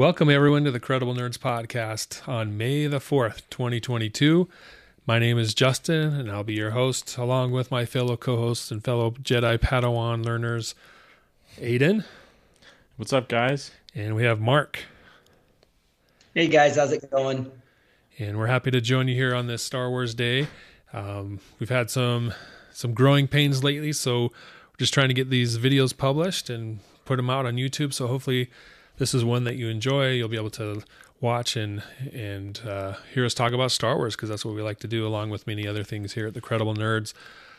Welcome, everyone, to the Credible Nerds podcast on May the 4th, 2022. My name is Justin, and I'll be your host, along with my fellow co hosts and fellow Jedi Padawan learners, Aiden. What's up, guys? And we have Mark. Hey, guys, how's it going? And we're happy to join you here on this Star Wars Day. Um, we've had some some growing pains lately, so we're just trying to get these videos published and put them out on YouTube. So hopefully, this is one that you enjoy. You'll be able to watch and and uh, hear us talk about Star Wars because that's what we like to do, along with many other things here at the Credible Nerds.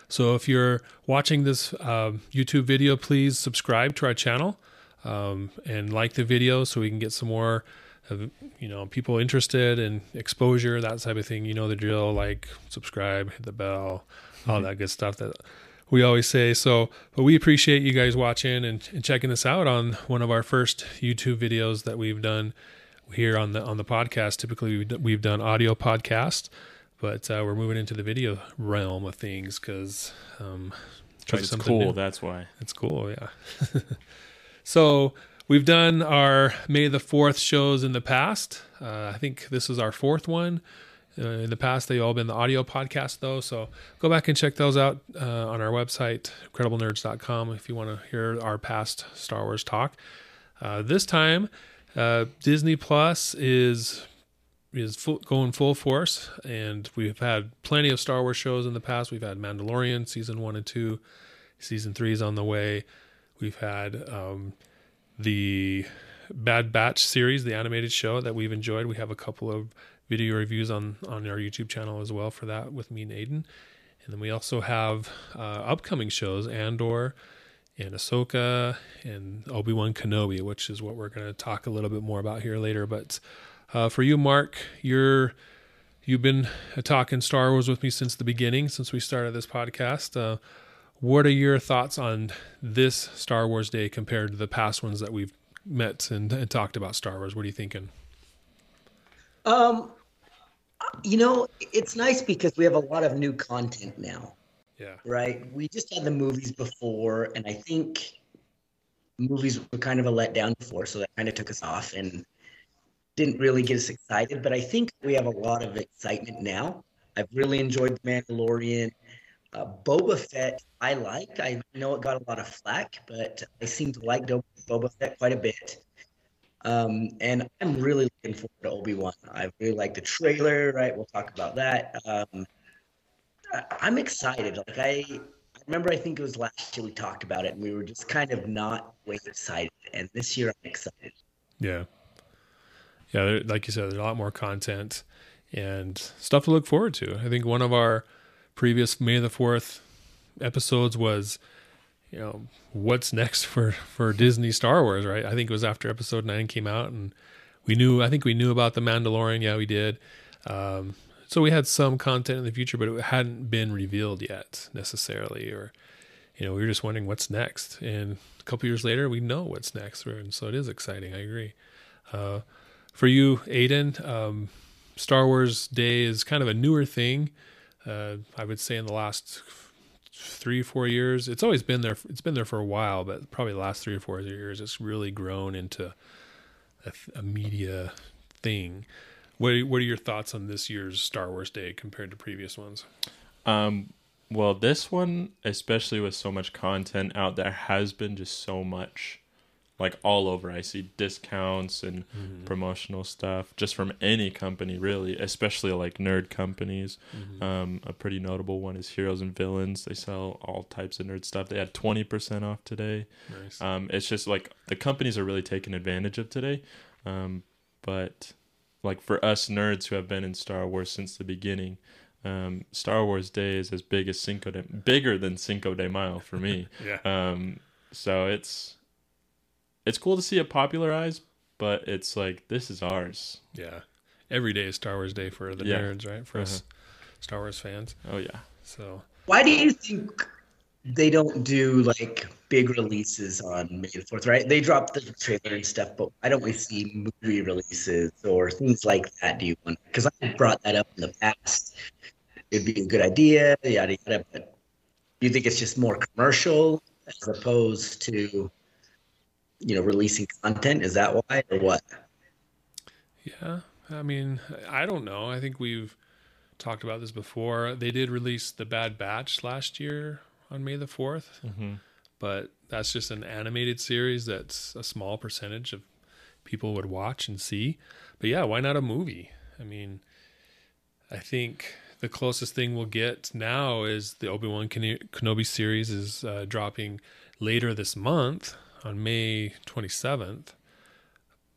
So if you're watching this uh, YouTube video, please subscribe to our channel um, and like the video so we can get some more. Of, you know, people interested in exposure, that type of thing. You know the drill. Like, subscribe, hit the bell, all mm-hmm. that good stuff that we always say. So, but we appreciate you guys watching and, and checking this out on one of our first YouTube videos that we've done here on the on the podcast. Typically, we've done audio podcasts, but uh, we're moving into the video realm of things because um, it's cool. New. That's why it's cool. Yeah. so we've done our May the Fourth shows in the past. Uh, I think this is our fourth one. Uh, in the past, they've all been the audio podcast, though. So go back and check those out uh, on our website, crediblenerds.com, if you want to hear our past Star Wars talk. Uh, this time, uh, Disney Plus is is full, going full force, and we've had plenty of Star Wars shows in the past. We've had Mandalorian season one and two, season three is on the way. We've had um, the Bad Batch series, the animated show that we've enjoyed. We have a couple of video reviews on on our YouTube channel as well for that with me and Aiden. And then we also have uh, upcoming shows, Andor and Ahsoka and Obi Wan Kenobi, which is what we're going to talk a little bit more about here later. But uh, for you, Mark, you're you've been talking Star Wars with me since the beginning, since we started this podcast. Uh, what are your thoughts on this Star Wars Day compared to the past ones that we've met and, and talked about Star Wars? What are you thinking? Um, you know, it's nice because we have a lot of new content now. Yeah. Right. We just had the movies before, and I think movies were kind of a letdown before, so that kind of took us off and didn't really get us excited. But I think we have a lot of excitement now. I've really enjoyed The Mandalorian. Uh, Boba Fett, I like. I know it got a lot of flack, but I seem to like Boba Fett quite a bit. Um, and I'm really looking forward to Obi Wan. I really like the trailer. Right, we'll talk about that. Um, I, am excited. Like I, I remember, I think it was last year we talked about it, and we were just kind of not way excited. And this year, I'm excited. Yeah, yeah. Like you said, there's a lot more content and stuff to look forward to. I think one of our previous May the Fourth episodes was you know what's next for for Disney Star Wars, right? I think it was after Episode Nine came out, and we knew. I think we knew about the Mandalorian. Yeah, we did. Um, so we had some content in the future, but it hadn't been revealed yet necessarily, or you know, we were just wondering what's next. And a couple years later, we know what's next, and so it is exciting. I agree. Uh, for you, Aiden, um, Star Wars Day is kind of a newer thing. Uh, I would say in the last three four years. It's always been there. It's been there for a while, but probably the last three or four years, it's really grown into a, a media thing. What What are your thoughts on this year's Star Wars Day compared to previous ones? Um, well, this one, especially with so much content out there, has been just so much like all over. I see discounts and mm-hmm. promotional stuff just from any company, really, especially like nerd companies. Mm-hmm. Um, a pretty notable one is Heroes and Villains. They sell all types of nerd stuff. They had 20% off today. Nice. Um, it's just like the companies are really taking advantage of today. Um, but like for us nerds who have been in Star Wars since the beginning, um, Star Wars Day is as big as Cinco de bigger than Cinco de Mayo for me. yeah. Um, so it's it's cool to see it popularized, but it's like this is ours. Yeah, every day is Star Wars Day for the yeah. nerds, right? For uh-huh. us Star Wars fans. Oh yeah. So why do you think they don't do like big releases on May the Fourth? Right? They drop the trailer and stuff, but why don't we see movie releases or things like that? Do you want? Because I brought that up in the past. It'd be a good idea, yada yada. But do you think it's just more commercial as opposed to you know releasing content? Is that why or what? Yeah, I mean, I don't know. I think we've talked about this before. They did release the Bad Batch last year on May the 4th, Mm-hmm. but that's just an animated series that's a small percentage of people would watch and see. But yeah, why not a movie? I mean, I think the closest thing we'll get now is the Obi Wan Kenobi series is uh, dropping later this month on May 27th.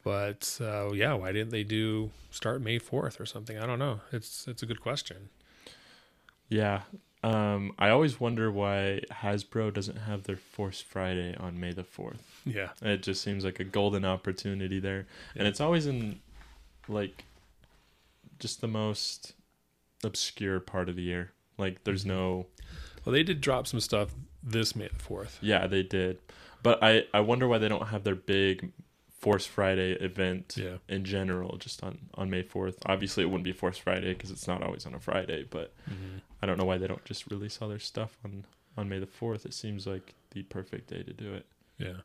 But uh, yeah, why didn't they do start May 4th or something? I don't know. It's it's a good question. Yeah. Um, I always wonder why Hasbro doesn't have their Force Friday on May the 4th. Yeah. It just seems like a golden opportunity there. And it's always in like just the most obscure part of the year. Like Mm-hmm. there's no Well, they did drop some stuff this May the 4th. yeah, they did. But I I wonder why they don't have their big Force Friday event Yeah. in general just on on May 4th. Obviously it wouldn't be Force Friday because it's not always on a Friday, but Mm-hmm. I don't know why they don't just release all their stuff on on May the 4th. It seems like the perfect day to do it. Yeah.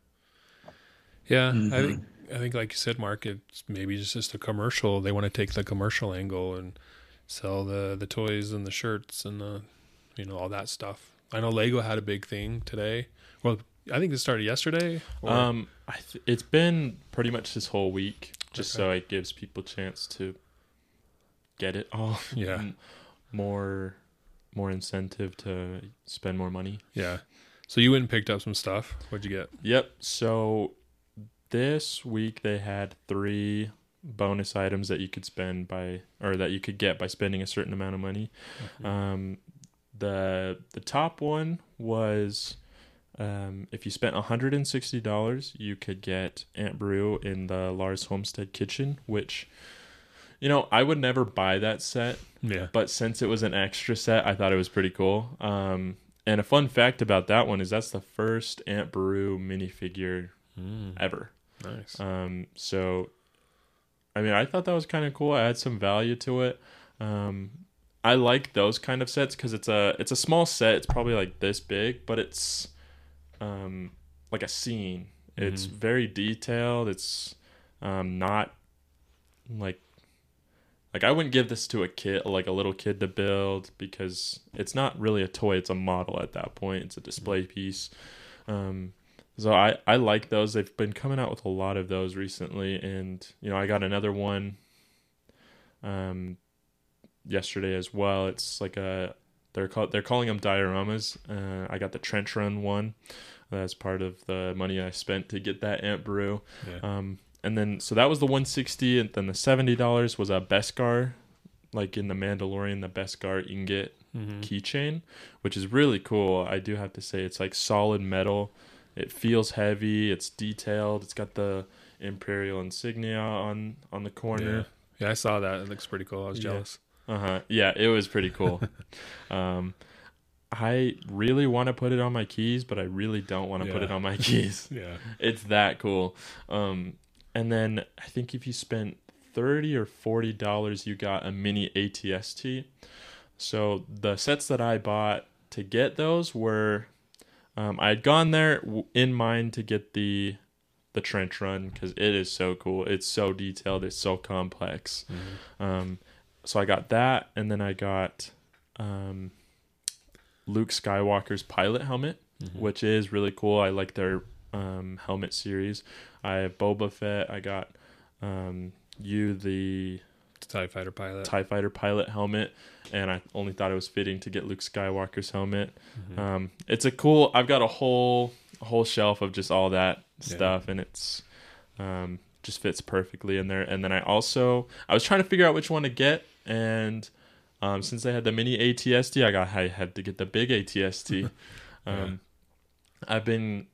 Yeah, I Mhm. think I think like you said, Mark, it's maybe it's just a commercial. They want to take the commercial angle and sell the the toys and the shirts and the you know all that stuff. I know Lego had a big thing today. Well, I think it started yesterday. or- Um, I th- it's been pretty much this whole week, just Okay. so it gives people a chance to get it all. Yeah. More, more incentive to spend more money. yeah. So you went and picked up some stuff. What'd you get? Yep. So this week they had three bonus items that you could spend by, or that you could get by spending a certain amount of money. Um, the the top one was um, if you spent hundred and sixty dollars, you could get Aunt Beru in the Lars Homestead kitchen, which you know I would never buy that set, Yeah. but since it was an extra set, I thought it was pretty cool. Um, and a fun fact about that one is that's the first Aunt Beru minifigure Mm, ever. nice. Um, so, I mean, I thought that was kind of cool. I had some value to it. Um, I like those kind of sets because it's a it's a small set. It's probably like this big, but it's um, like a scene. It's Mhm. very detailed. It's um, not like like I wouldn't give this to a kid, like a little kid to build because it's not really a toy. It's a model at that point. It's a display piece. Um, so I, I like those. They've been coming out with a lot of those recently, and you know I got another one um yesterday as well. It's like a they're called they're calling them dioramas. Uh, I got the trench run one. That's part of the money I spent to get that Aunt Beru. Yeah. Um, and then so that was the 160, and then the seventy dollars was a Beskar, like in the Mandalorian, the Beskar ingot Mhm. keychain, which is really cool. I do have to say it's like solid metal. It feels heavy. It's detailed. It's got the Imperial insignia on on the corner. Yeah, I saw that. It looks pretty cool. I was Yeah. jealous. Uh huh. Yeah, it was pretty cool. um, I really want to put it on my keys, but I really don't want to put it on my keys. Yeah. it's that cool. Um, and then I think if you spent thirty or forty dollars, you got a mini ATST. So the sets that I bought to get those were, um, I had gone there in mind to get the the trench run because it is so cool. It's so detailed. It's so complex. Mhm. Um, so I got that, and then I got um, Luke Skywalker's pilot helmet Mhm. which is really cool. I like their um, helmet series. I have Boba Fett. I got um, you the TIE fighter pilot. Tie Fighter pilot helmet, and I only thought it was fitting to get Luke Skywalker's helmet. Mhm. Um, it's a cool. I've got a whole a whole shelf of just all that Yeah. stuff, and it's um, just fits perfectly in there. And then I also I was trying to figure out which one to get, and um, since I had the mini ATST, I got I had to get the big ATST. Yeah. um, I've been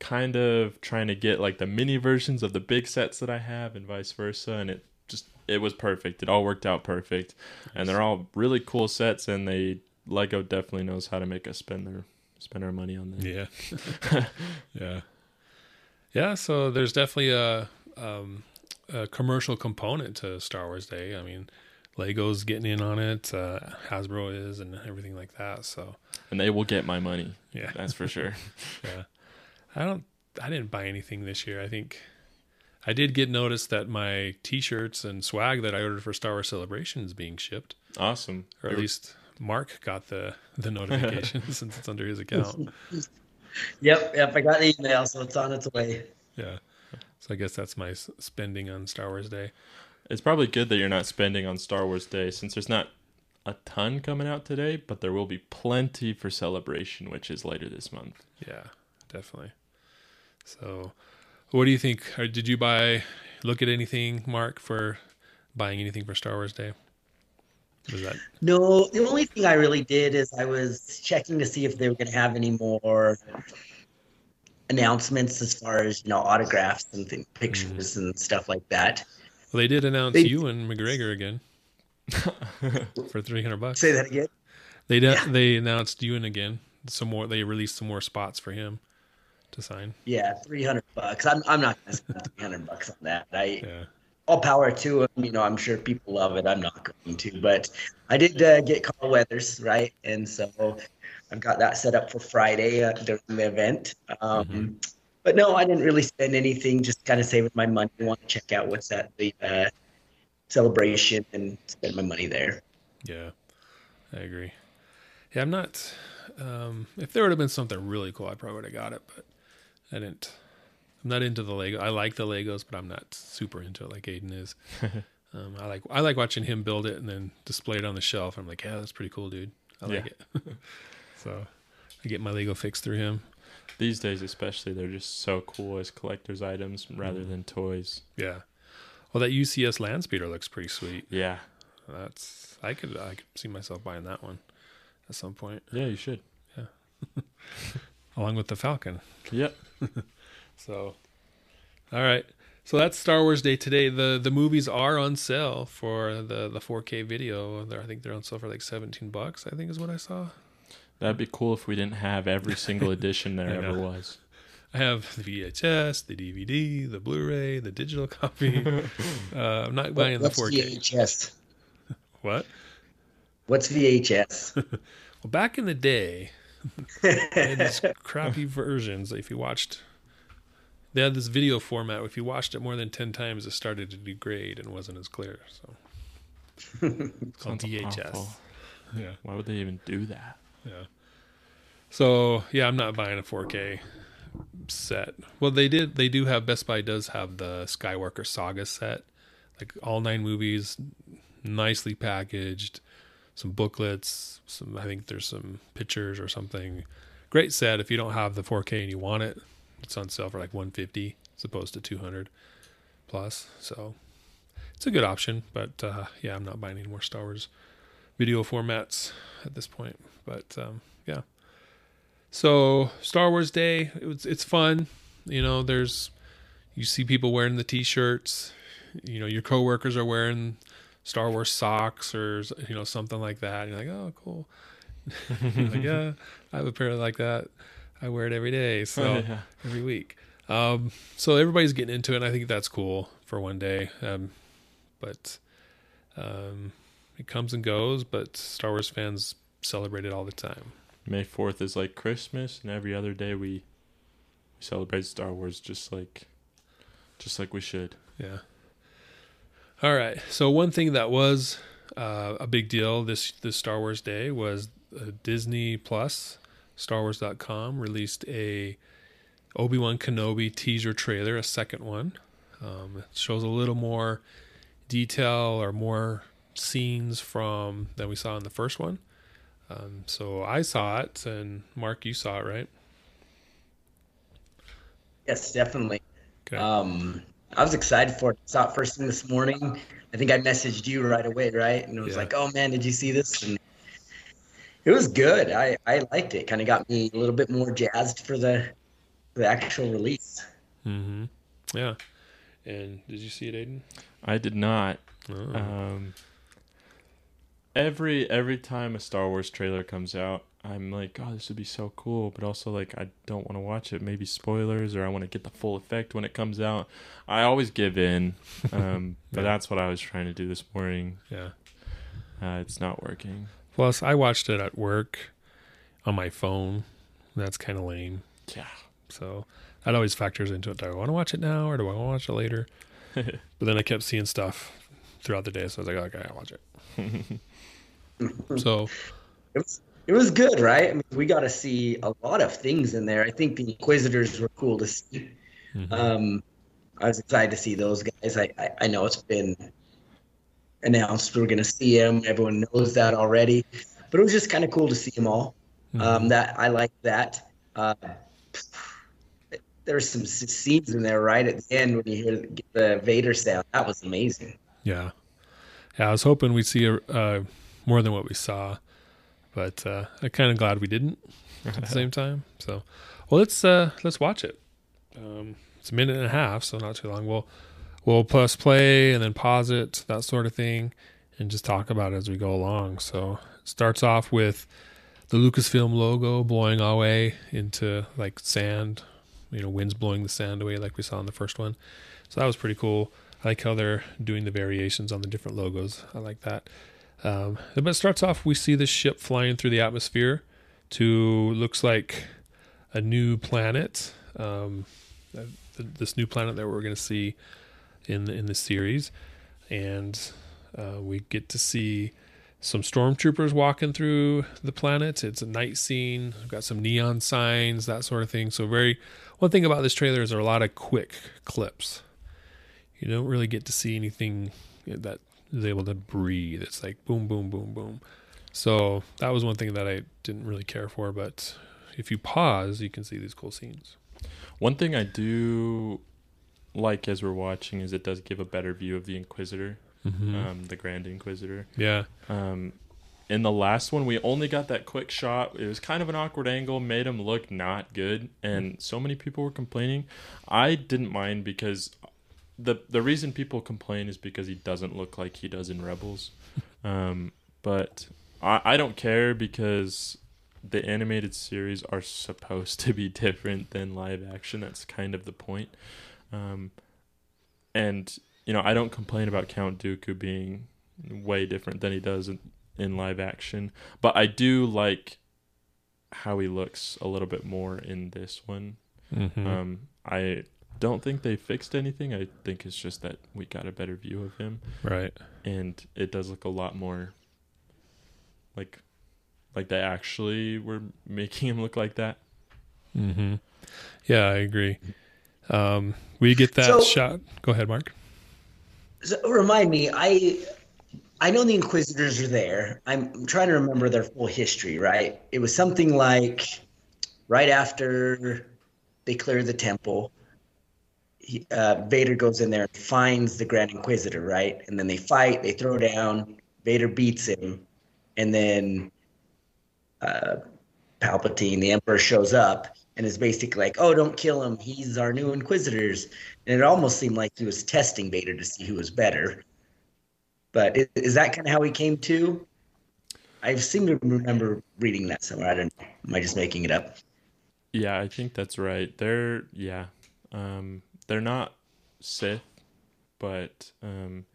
kind of trying to get like the mini versions of the big sets that I have, and vice versa, and it just it was perfect. It all worked out perfect, and they're all really cool sets, and they Lego definitely knows how to make us spend their spend our money on them. Yeah. yeah. Yeah. So there's definitely a, um, a commercial component to Star Wars Day. I mean, Lego's getting in on it, uh, Hasbro is, and everything like that. So, and they will get my money. yeah. That's for sure. Yeah. I don't, I didn't buy anything this year. I think I did get notice that my T-shirts and swag that I ordered for Star Wars Celebration is being shipped, Awesome. or at least Mark got the the notification since it's under his account. Yep, yep. I got the email, so it's on its way. Yeah. So I guess that's my spending on Star Wars Day. It's probably good that you're not spending on Star Wars Day since there's not a ton coming out today, but there will be plenty for celebration, which is later this month. Yeah, definitely. So, what do you think? Or did you buy? Look at anything, Mark, for buying anything for Star Wars Day? Was that No, the only thing I really did is I was checking to see if they were going to have any more announcements as far as you know autographs and thing, pictures and stuff like that. Well? They did announce They- Ewan McGregor again for three hundred bucks. Say that again. They de- they announced Ewan again. Some more. They released some more spots for him to sign. Yeah, three hundred bucks. I'm I'm not going to spend three hundred bucks on that. I Yeah. all power to him. You know, I'm sure people love it. I'm not going to, but I did uh, get Carl Weathers right, and so I've got that set up for Friday uh, during the event. Um, Mhm. But no, I didn't really spend anything. Just kind of saving my money. I want to check out what's at the uh, celebration and spend my money there. Yeah, I agree. Yeah, I'm not. Um, if there would have been something really cool, I probably would have got it, but I didn't. I'm not into the Lego. I like the Legos, but I'm not super into it like Aiden is. um, I like I like watching him build it and then display it on the shelf. I'm like, yeah, that's pretty cool, dude. I like it. so I get my Lego fix through him. These days, especially, they're just so cool as collector's items rather mm. than toys. Yeah. Well, that UCS land speeder looks pretty sweet. Yeah. That's I could I could see myself buying that one at some point, Yeah, you should. Yeah. Along with the Falcon. Yep. So, all right. So that's Star Wars Day today. the The movies are on sale for the the 4K video. They're, I think they're on sale for like 17 bucks. I think is what I saw. That'd be cool if we didn't have every single edition there ever know. was. I have the VHS, the DVD, the Blu-ray, the digital copy. uh, I'm not buying the What's 4K. VHS? What? What's VHS? Well, back in the day, they had these crappy versions. If you watched, they had this video format. If you watched it more than 10 times, it started to degrade and wasn't as clear. So it's called Sounds VHS. awful. Yeah. Why would they even do that? Yeah. So yeah, I'm not buying a 4K set. Well, they did. They do have Best Buy does have the Skywalker Saga set, like all nine movies, nicely packaged, some booklets. Some I think there's some pictures or something. Great set. If you don't have the 4K and you want it, it's on sale for like 150 as opposed to 200 plus. So it's a good option. But uh, yeah, I'm not buying any more Star Wars video formats at this point. But um, yeah. So Star Wars Day, it was, it's fun. You know, there's you see people wearing the T-shirts. You know, your coworkers are wearing Star Wars socks or you know something like that. And You're like, oh, cool. Like, yeah, I have a pair like that. I wear it every day, so Yeah. every week. Um, so everybody's getting into it. and I think that's cool for one day. Um, but um, it comes and goes. But Star Wars fans celebrate it all the time. May 4th is like Christmas, and every other day we, we celebrate Star Wars just like just like we should. Yeah. All right. So one thing that was uh, a big deal this this Star Wars Day was uh, Disney Plus, StarWars.com released a Obi Wan Kenobi teaser trailer, a second one. Um, it shows a little more detail or more scenes from that we saw in the first one. Um, so I saw it, and Mark, you saw it, right? Yes, definitely. Okay. Um, I was excited for it. Saw it first thing this morning. I think I messaged you right away, right? And it was Yeah. like, "Oh man, did you see this?" And it was good. I I liked it. Kind of got me a little bit more jazzed for the the actual release. mm-hmm. Yeah. And did you see it, Aiden? I did not. Oh. Um, every every time a Star Wars trailer comes out, I'm like, oh, this would be so cool, but also like I don't want to watch it. Maybe spoilers, or I want to get the full effect when it comes out. I always give in, um, but that's what I was trying to do this morning. yeah. Uh, it's not working. Plus, I watched it at work on my phone. That's kind of lame. Yeah, So that always factors into it. Do I want to watch it now or do I want to watch it later? but then I kept seeing stuff throughout the day, so I was like, okay, I'll watch it. so It was, it was good, right? I mean, we got to see a lot of things in there. I think the Inquisitors were cool to see. mhm. Um, I was excited to see those guys. I, I, I know it's been announced we're going to see them. Everyone knows that already, but it was just kind of cool to see them all. Mm-hmm. Um, that I like that. Uh, there's some scenes in there right at the end when you hear the, the Vader sound. That was amazing. yeah, yeah. I was hoping we'd see a, uh, more than what we saw, but uh, I'm kind of glad we didn't at the same time. So, well, let's uh, let's watch it. Um, it's a minute and a half, so not too long. We'll we'll press play and then pause it, that sort of thing, and just talk about it as we go along. So it starts off with the Lucasfilm logo blowing away into like sand, you know, winds blowing the sand away like we saw in the first one. So that was pretty cool. I like how they're doing the variations on the different logos. I like that. Um, but it starts off, we see this ship flying through the atmosphere to looks like a new planet. Um, uh, this new planet that we're going to see in in the series, and uh, we get to see some stormtroopers walking through the planet. It's a night scene. We've got some neon signs, that sort of thing. So very one thing about this trailer is there are a lot of quick clips. You don't really get to see anything that is able to breathe. It's like boom, boom, boom, boom. So that was one thing that I didn't really care for. But if you pause, you can see these cool scenes. One thing I do like as we're watching is it does give a better view of the Inquisitor, Mm-hmm. um, the Grand Inquisitor. yeah. Um, in the last one, we only got that quick shot. It was kind of an awkward angle, made him look not good, and so many people were complaining. I didn't mind because the the reason people complain is because he doesn't look like he does in Rebels. Um, but I, I don't care because the animated series are supposed to be different than live action. That's kind of the point. Um, and you know, I don't complain about Count Dooku being way different than he does in, in live action, but I do like how he looks a little bit more in this one. Mm-hmm. Um, I don't think they fixed anything. I think it's just that we got a better view of him, right. and it does look a lot more like like they actually were making him look like that. Mm-hmm. Yeah, I agree. Um, we get that So- shot. Go ahead, Mark. So remind me, I I know the Inquisitors are there. I'm trying to remember their full history, right? It was something like right after they clear the temple, he, uh, Vader goes in there and finds the Grand Inquisitor, right? And then they fight, they throw down, Vader beats him, and then uh, Palpatine, the Emperor, shows up and is basically like, "Oh, don't kill him. He's our new Inquisitors." And it almost seemed like he was testing Vader to see who was better. But is, is that kind of how he came to? I seem to remember reading that somewhere. I don't know. Am I just making it up? Yeah, I think that's right. They're yeah, um, they're not Sith, but um,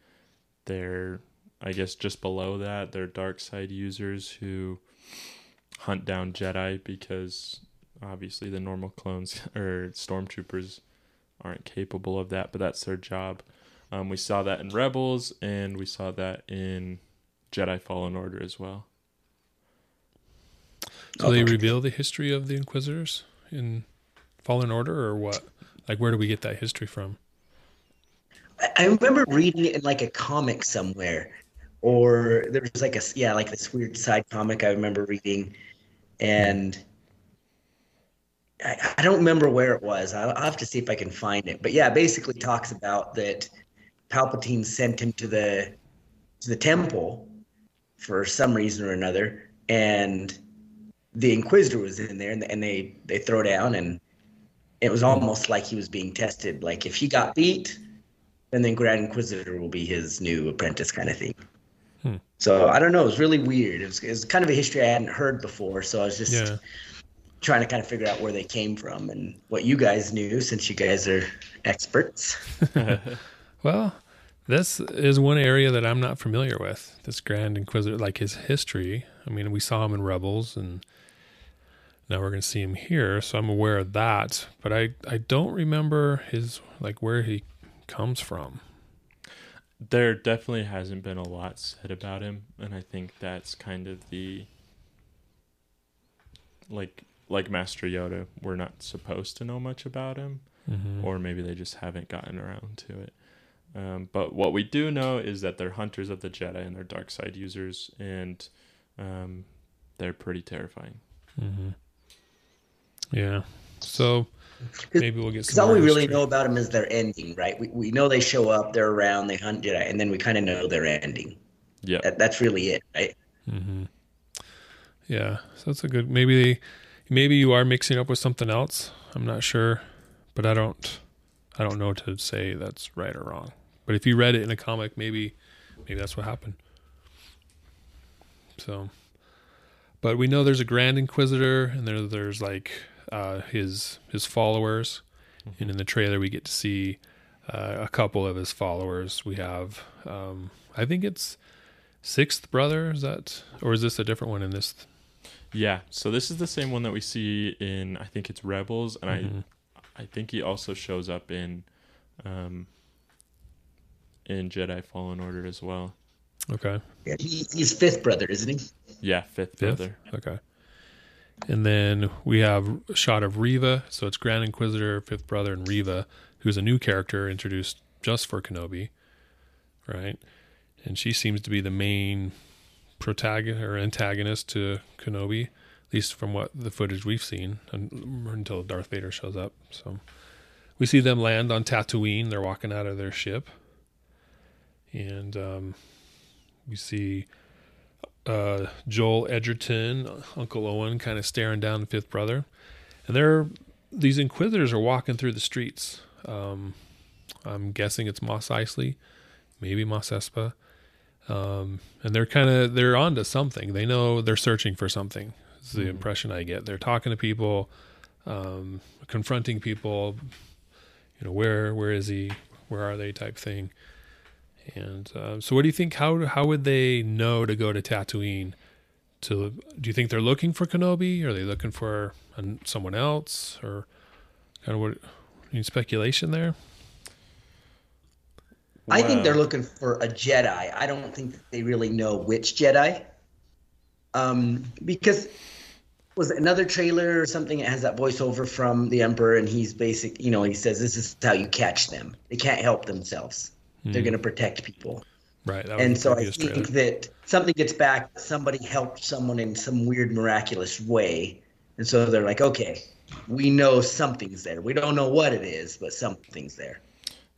they're I guess just below that. They're dark side users who hunt down Jedi because obviously the normal clones or stormtroopers aren't capable of that, but that's their job. Um, we saw that in Rebels, and we saw that in Jedi Fallen Order as well. So they reveal the history of the Inquisitors in Fallen Order, or what? Like, where do we get that history from? I, remember reading it in like a comic somewhere, or there was like a yeah, like this weird side comic I remember reading, and I, I don't remember where it was. I'll, I'll have to see if I can find it. But yeah, basically talks about that Palpatine sent him to the to the temple for some reason or another, and the Inquisitor was in there, and, and they they throw down, and it was almost like he was being tested. Like if he got beat, then the Grand Inquisitor will be his new apprentice, kind of thing. Hmm. So I don't know. It was really weird. It was, it was kind of a history I hadn't heard before. So I was just Yeah. trying to kind of figure out where they came from and what you guys knew, since you guys are experts. Well, this is one area that I'm not familiar with. This Grand Inquisitor, like his history. I mean, we saw him in Rebels, and Now we're going to see him here, so I'm aware of that, but I I don't remember his like where he comes from. There definitely hasn't been a lot said about him, and I think that's kind of the like like Master Yoda, we're not supposed to know much about him, Mm-hmm. or maybe they just haven't gotten around to it. Um, but what we do know is that they're hunters of the Jedi and they're dark side users, and um, they're pretty terrifying. Mm-hmm. Yeah. So maybe we'll get Because all we more really history. know about them is their ending, right? We, we know they show up, they're around, they hunt Jedi, and then we kind of know their ending. Yeah, That, that's really it, right? Mm-hmm. Yeah, so that's a good. Maybe, maybe you are mixing up with something else. I'm not sure, but I don't. I don't know to say that's right or wrong. But if you read it in a comic, maybe, maybe that's what happened. So, but we know there's a Grand Inquisitor, and there there's like uh, his his followers, and in the trailer we get to see uh, a couple of his followers. We have, um, I think it's sixth brother. Is that, or is this a different one in this? yeah. So this is the same one that we see in I think it's Rebels, and Mhm. I I think he also shows up in um, in Jedi Fallen Order as well. Okay, Yeah, he, he's fifth brother, isn't he? Yeah, fifth, fifth. brother. Okay, and then we have a shot of Reva. So it's Grand Inquisitor, fifth brother, and Reva, who's a new character introduced just for Kenobi, right? And she seems to be the main protagonist or antagonist to Kenobi, at least from what the footage we've seen, until Darth Vader shows up. So we see them land on Tatooine. They're walking out of their ship, and um, we see uh, Joel Edgerton, Uncle Owen, kind of staring down the fifth brother, and they're these Inquisitors are walking through the streets. Um, I'm guessing it's Mos Eisley, maybe Mos Espa, um, and they're kind of they're onto something. They know they're searching for something. Is the impression I get. They're talking to people, um, confronting people. You know, where where is he? Where are they? Type thing. And uh, so, what do you think? How how would they know to go to Tatooine? To do you think they're looking for Kenobi? Are they looking for an, someone else, or kind of what? Any speculation there? I think they're looking for a Jedi. I don't think that they really know which Jedi. Um, because was it another trailer or something that has that voiceover from the Emperor, and he's basic. You know, he says this is how you catch them. They can't help themselves. They're going to protect people. Right. That And so I think trailer. that something gets back. Somebody helped someone in some weird, miraculous way, and so they're like, okay, we know something's there. We don't know what it is, but something's there.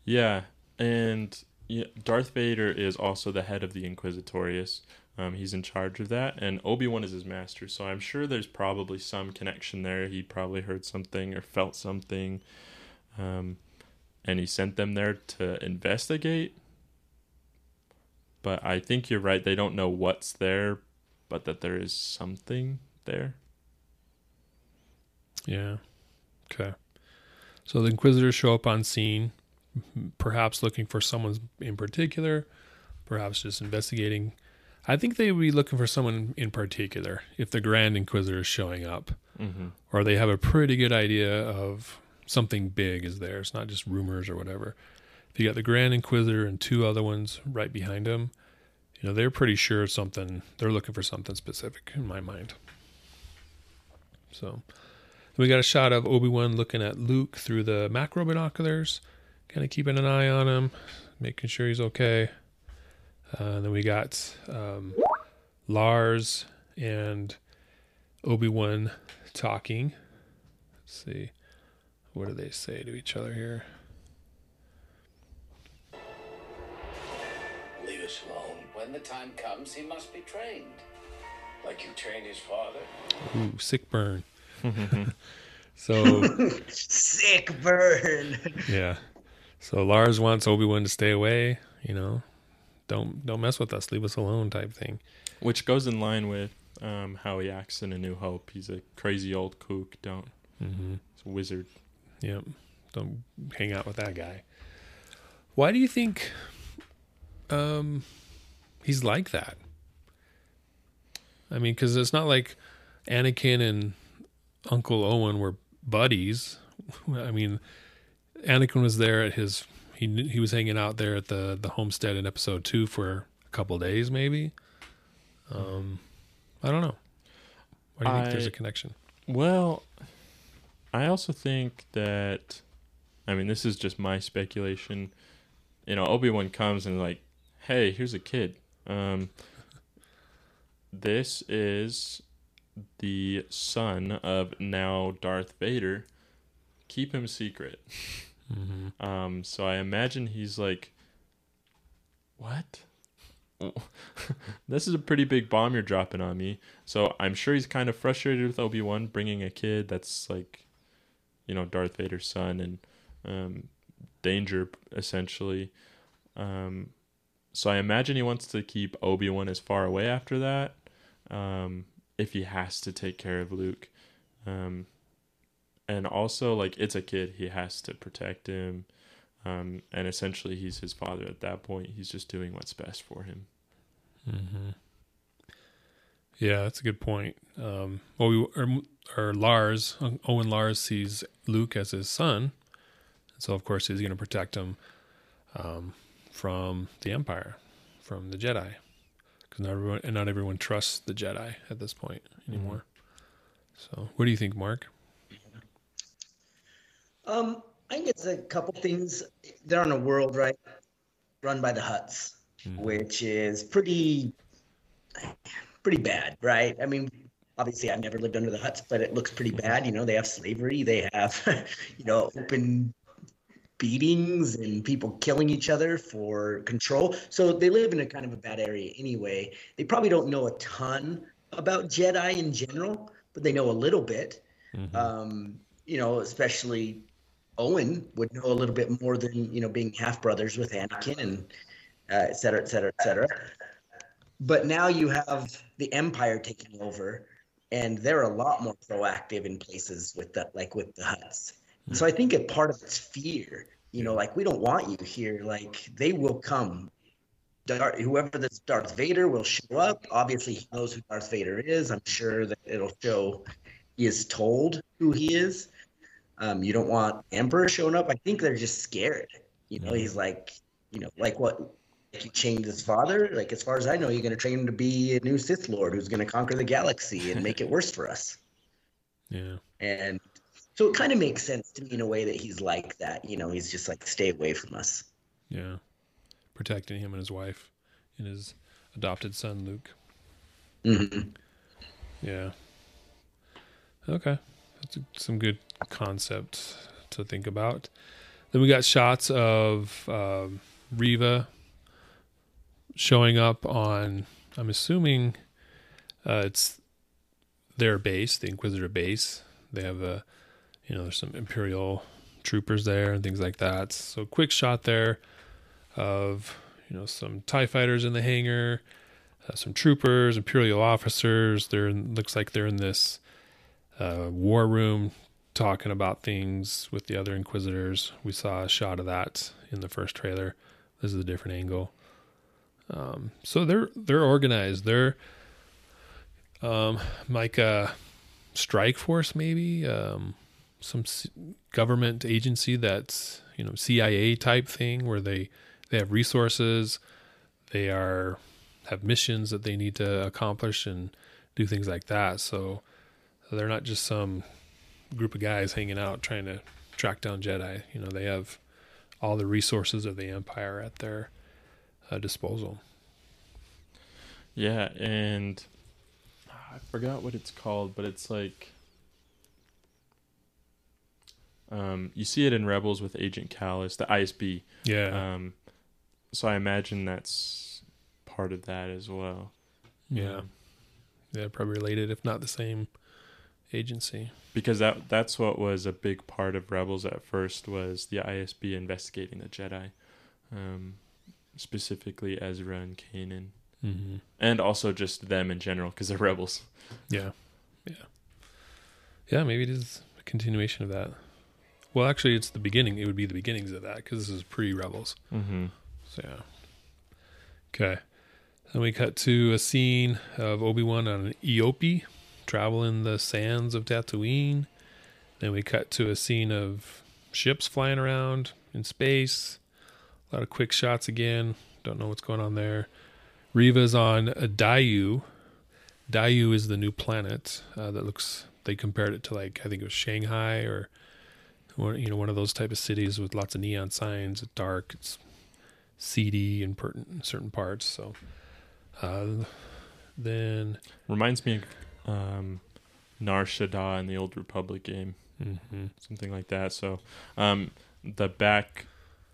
Yeah, and yeah, Darth Vader is also the head of the Inquisitorius. Um, he's in charge of that, and Obi Wan is his master. So I'm sure there's probably some connection there. He probably heard something or felt something, um, and he sent them there to investigate. But I think you're right. They don't know what's there, but that there is something there. Yeah. Okay. So the Inquisitors show up on scene, perhaps looking for someone in particular, perhaps just investigating. I think they would be looking for someone in particular if the Grand Inquisitor is showing up, Mm-hmm. or they have a pretty good idea of something big is there. It's not just rumors or whatever. If you got the Grand Inquisitor and two other ones right behind him, you know they're pretty sure something. They're looking for something specific in my mind. So. We got a shot of Obi Wan looking at Luke through the macro binoculars, kind of keeping an eye on him, making sure he's okay. Uh, and then we got um, Lars and Obi Wan talking. Let's see, what do they say to each other here? Leave us alone. When the time comes, he must be trained. Like you trained his father. Ooh, sick burn. so Sick burn. yeah, so Lars wants Obi Wan to stay away. You know, don't don't mess with us, leave us alone, type thing. Which goes in line with um, how he acts in A New Hope. He's a crazy old kook. Don't. Mm-hmm. He's a wizard. Yep. Don't hang out with that guy. Why do you think um he's like that? I mean, cuz it's not like Anakin and Uncle Owen were buddies. I mean, Anakin was there at his he he was hanging out there at the the homestead in episode two for a couple days, maybe. Um, I don't know. Why do you think there's a connection? Well, I also think that, I mean, this is just my speculation. You know, Obi Wan comes and like, hey, here's a kid. Um, this is the son of now Darth Vader. Keep him secret. Um, so I imagine he's like, what? this is a pretty big bomb you're dropping on me. So I'm sure he's kind of frustrated with Obi Wan bringing a kid that's like, you know, Darth Vader's son and um, danger essentially. Um, so I imagine he wants to keep Obi Wan as far away after that, um, if he has to take care of Luke. Um, and also, like, it's a kid; he has to protect him. Um, and essentially, he's his father at that point. He's just doing what's best for him. Yeah, that's a good point. Um, well, we, or, or Lars, Owen Lars sees Luke as his son, so of course he's going to protect him um, from the Empire, from the Jedi, because not everyone and not everyone trusts the Jedi at this point anymore. So, what do you think, Mark? Um, I think it's a couple things. They're on a world, right, run by the Hutts, which is pretty, pretty bad, right? I mean, obviously, I've never lived under the Hutts, but it looks pretty bad. You know, they have slavery, they have, you know, open beatings and people killing each other for control. So they live in a kind of a bad area anyway. They probably don't know a ton about Jedi in general, but they know a little bit. Um, you know, especially Owen would know a little bit more than you know being half brothers with Anakin and uh, et cetera, et cetera, et cetera. But now you have the Empire taking over, and they're a lot more proactive in places with the like with the Hutts. So I think a part of it's fear. You know, like we don't want you here. Like they will come. Darth, whoever this Darth Vader will show up. Obviously, he knows who Darth Vader is. I'm sure that it'll show he is told who he is. Um, you don't want Emperor showing up. I think they're just scared. You know, he's like, you know, like what? Like you chained his father. Like as far as I know, you're going to train him to be a new Sith Lord who's going to conquer the galaxy and make it worse for us. Yeah, And so it kind of makes sense to me in a way that he's like that. You know, he's just like, stay away from us. yeah, protecting him and his wife and his adopted son Luke. hmm Yeah. Okay. That's a, some good concept to think about. Then we got shots of um, Reva showing up on, I'm assuming uh, it's their base, the Inquisitor base. They have a, you know, there's some Imperial troopers there and things like that. So quick shot there of, you know, some TIE fighters in the hangar uh, some troopers, imperial officers. They're in, looks like they're in this uh, war room talking about things with the other inquisitors. We saw a shot of that in the first trailer. This is a different angle. Um, so they're they're organized. They're um, like a strike force, maybe um, some c- government agency that's you know CIA type thing where they they have resources. They are have missions that they need to accomplish and do things like that. So they're not just some group of guys hanging out trying to track down Jedi. You know, they have all the resources of the Empire at their uh, disposal. Yeah, and ah, I forgot what it's called, but it's like um, you see it in Rebels with Agent Kallus, the ISB. Yeah, Um, so I imagine that's part of that as well. yeah, yeah. Probably related, if not the same agency. because that that's what was a big part of Rebels at first was the ISB investigating the Jedi, um, specifically Ezra and Kanan, Mm-hmm. and also just them in general because they're rebels. Yeah, yeah, yeah. Maybe it is a continuation of that. Well, actually, it's the beginning. It would be the beginnings of that because this is pre-Rebels. Mm-hmm. So yeah. Okay. Then we cut to a scene of Obi Wan on an Eopie traveling the sands of Tatooine. Then we cut to a scene of ships flying around in space. A lot of quick shots again. Don't know what's going on there. Reva's on a Daiyu. Daiyu is the new planet uh, that looks. They compared it to like I think it was Shanghai or one, you know one of those type of cities with lots of neon signs. It's dark. It's seedy in, per- in certain parts. So uh, then Reminds me of um, Nar Shaddaa in the old Republic game, mhm. something like that. So, um, the back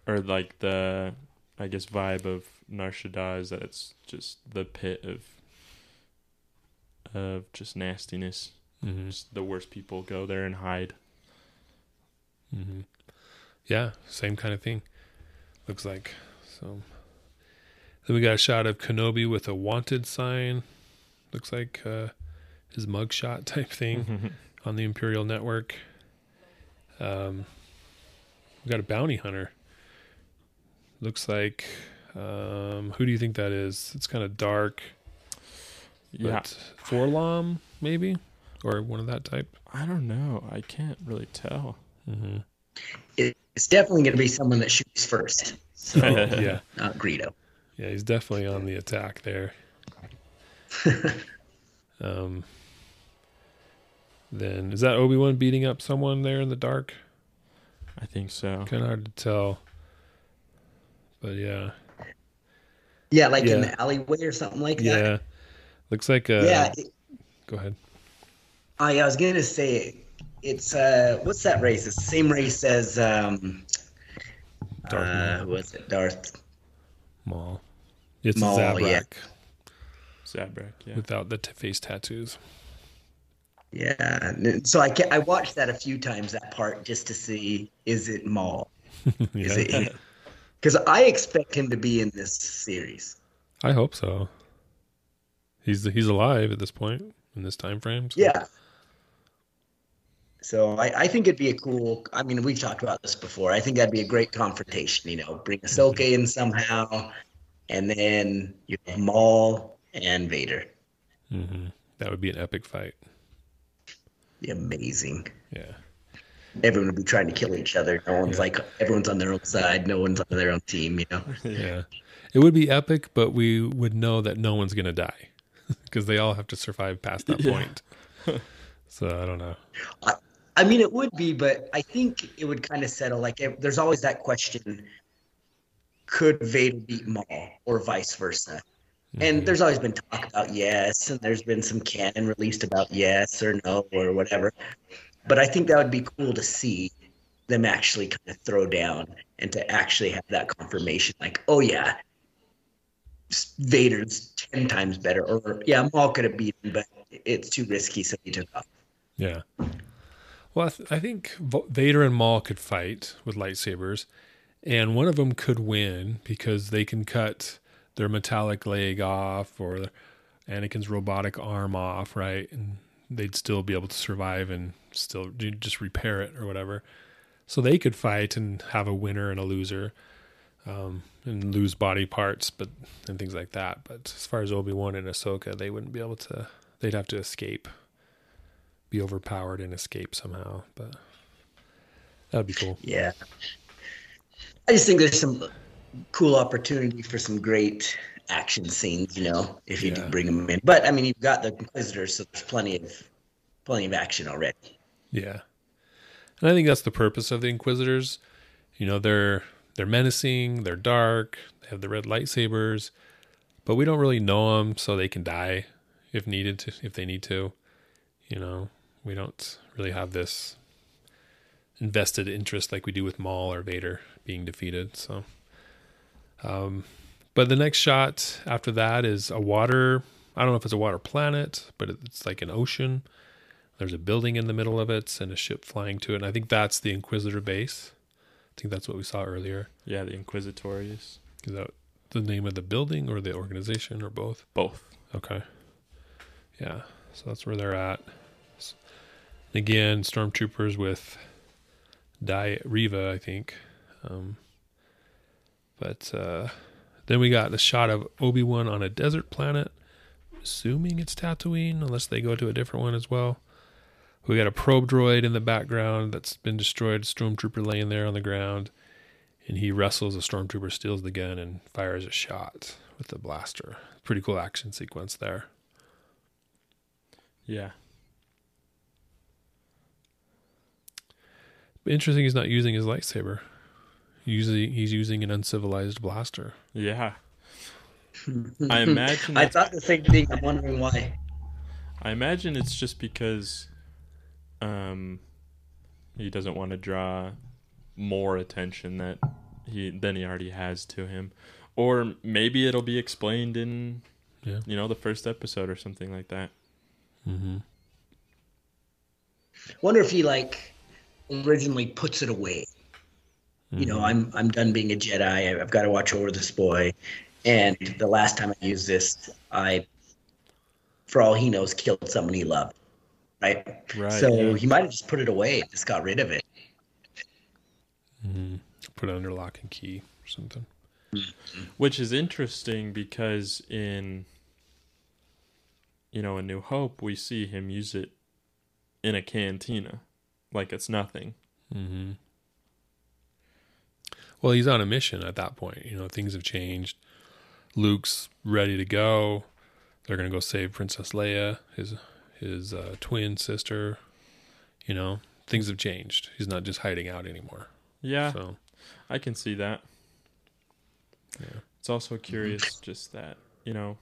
or like the I guess vibe of Nar Shaddaa is that it's just the pit of of just nastiness. Mhm. Just the worst people go there and hide. hmm Yeah, same kind of thing. Looks like so. Then we got a shot of Kenobi with a wanted sign. Looks like uh, his mugshot type thing on the Imperial Network. Um, we got a bounty hunter. Looks like. Um, who do you think that is? It's kind of dark. yeah, But Forlom, maybe, or one of that type. I don't know. I can't really tell. hmm It's definitely going to be someone that shoots first. So yeah, not Greedo. yeah, he's definitely on the attack there. um, then is that Obi Wan beating up someone there in the dark? I think so. Kind of hard to tell. But yeah, Yeah, like in the alleyway or something like yeah, that. Yeah. Looks like uh Yeah. it- Go ahead. I, I was going to say it's uh what's that race? It's the same race as um Darth uh, Maul. who was it? Darth. Maul. It's Maul, a Zabrak yeah. Zabrak, yeah. without the t- face tattoos. Yeah. So I ca- I watched that a few times that part just to see is it Maul? Is Yeah. it Because I expect him to be in this series. I hope so. He's he's alive at this point in this time frame. so- Yeah. So I, I think it'd be a cool. I mean, we've talked about this before. I think that'd be a great confrontation. You know, bring Ahsoka in somehow, and then you have Maul and Vader. Mhm. That would be an epic fight. Be amazing. Yeah. Everyone would be trying to kill each other. No one's Yeah. like everyone's on their own side. No one's on their own team. You know. Yeah. It would be epic, but we would know that no one's going to die because they all have to survive past that Yeah. point. so I don't know. I mean, it would be, but I think it would kind of settle. Like, if, there's always that question: Could Vader beat Maul, or vice versa? And mm-hmm. there's always been talk about yes, and there's been some canon released about yes or no or whatever. But I think that would be cool to see them actually kind of throw down and to actually have that confirmation, like, oh yeah, Vader's ten times better, or yeah, Maul could have him, but it's too risky, so he took off. Yeah. Well, I, th- I think Vader and Maul could fight with lightsabers, and one of them could win because they can cut their metallic leg off or Anakin's robotic arm off, right? And they'd still be able to survive and still just repair it or whatever. So they could fight and have a winner and a loser, um, and lose body parts, but and things like that. But as far as Obi Wan and Ahsoka, they wouldn't be able to. They'd have to escape be overpowered and escape somehow. But that'd be cool. Yeah. I just think there's some cool opportunity for some great action scenes, you know, if you Yeah. do bring them in. But I mean, you've got the Inquisitors, so there's plenty of plenty of action already. Yeah, and I think that's the purpose of the Inquisitors. You know, they're they're menacing, they're dark, they have the red lightsabers, but we don't really know them, so they can die if needed to, if they need to. You know, we don't really have this invested interest like we do with Maul or Vader being defeated. So, um, but the next shot after that is a water. I don't know if it's a water planet, but it's like an ocean. There's a building in the middle of it and a ship flying to it. And I think that's the Inquisitor base. I think that's what we saw earlier. Yeah, the Inquisitorius. Is that the name of the building or the organization or both? Both. Okay. Yeah. So that's where they're at. Again, stormtroopers with Di Reva, I think. Um, but uh, then we got a shot of Obi Wan on a desert planet, assuming it's Tatooine, unless they go to a different one as well. We got a probe droid in the background that's been destroyed. Stormtrooper laying there on the ground, and he wrestles a stormtrooper, steals the gun, and fires a shot with the blaster. Pretty cool action sequence there. Yeah. Interesting, he's not using his lightsaber. Usually, he's using an uncivilized blaster. Yeah. I imagine I thought the same thing. I'm wondering why. I imagine it's just because um he doesn't want to draw more attention that he than he already has to him. Or maybe it'll be explained in Yeah. you know, the first episode or something like that. Mm-hmm. Wonder if he like originally puts it away. You know, I'm I'm done being a Jedi. I've got to watch over this boy. And the last time I used this, I, for all he knows, killed someone he loved. Right. Right. so yeah. he might have just put it away just got rid of it. Mm-hmm. Put it under lock and key or something. Which is interesting because in you know, in New Hope we see him use it in a cantina. Like it's nothing. Mm-hmm. Well, he's on a mission at that point. You know, things have changed. Luke's ready to go. They're gonna go save Princess Leia, his his uh, twin sister. You know, things have changed. He's not just hiding out anymore. Yeah. So I can see that. Yeah. It's also curious just that, you know,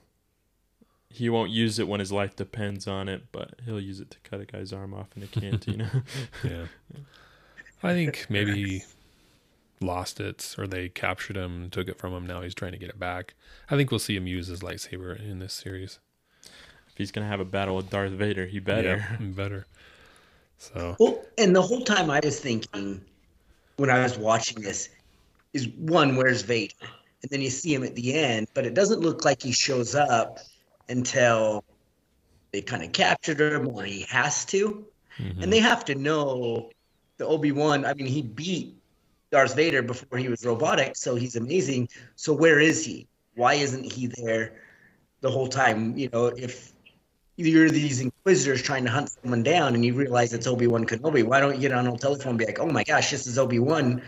he won't use it when his life depends on it, but he'll use it to cut a guy's arm off in a cantina. yeah, I think maybe he lost it or they captured him, took it from him. Now he's trying to get it back. I think we'll see him use his lightsaber in this series. If he's gonna have a battle with Darth Vader, he better. Yeah, better. So Well, and the whole time I was thinking, when I was watching this, is one, where's Vader? And then you see him at the end, but it doesn't look like he shows up until they kind of captured him or he has to. mhm. And they have to know the Obi Wan. I mean, he beat Darth Vader before he was robotic, so he's amazing. So where is he? Why isn't he there the whole time? You know, if you're these inquisitors trying to hunt someone down and you realize it's Obi Wan Kenobi, why don't you get on a telephone and be like, "Oh my gosh, this is Obi Wan.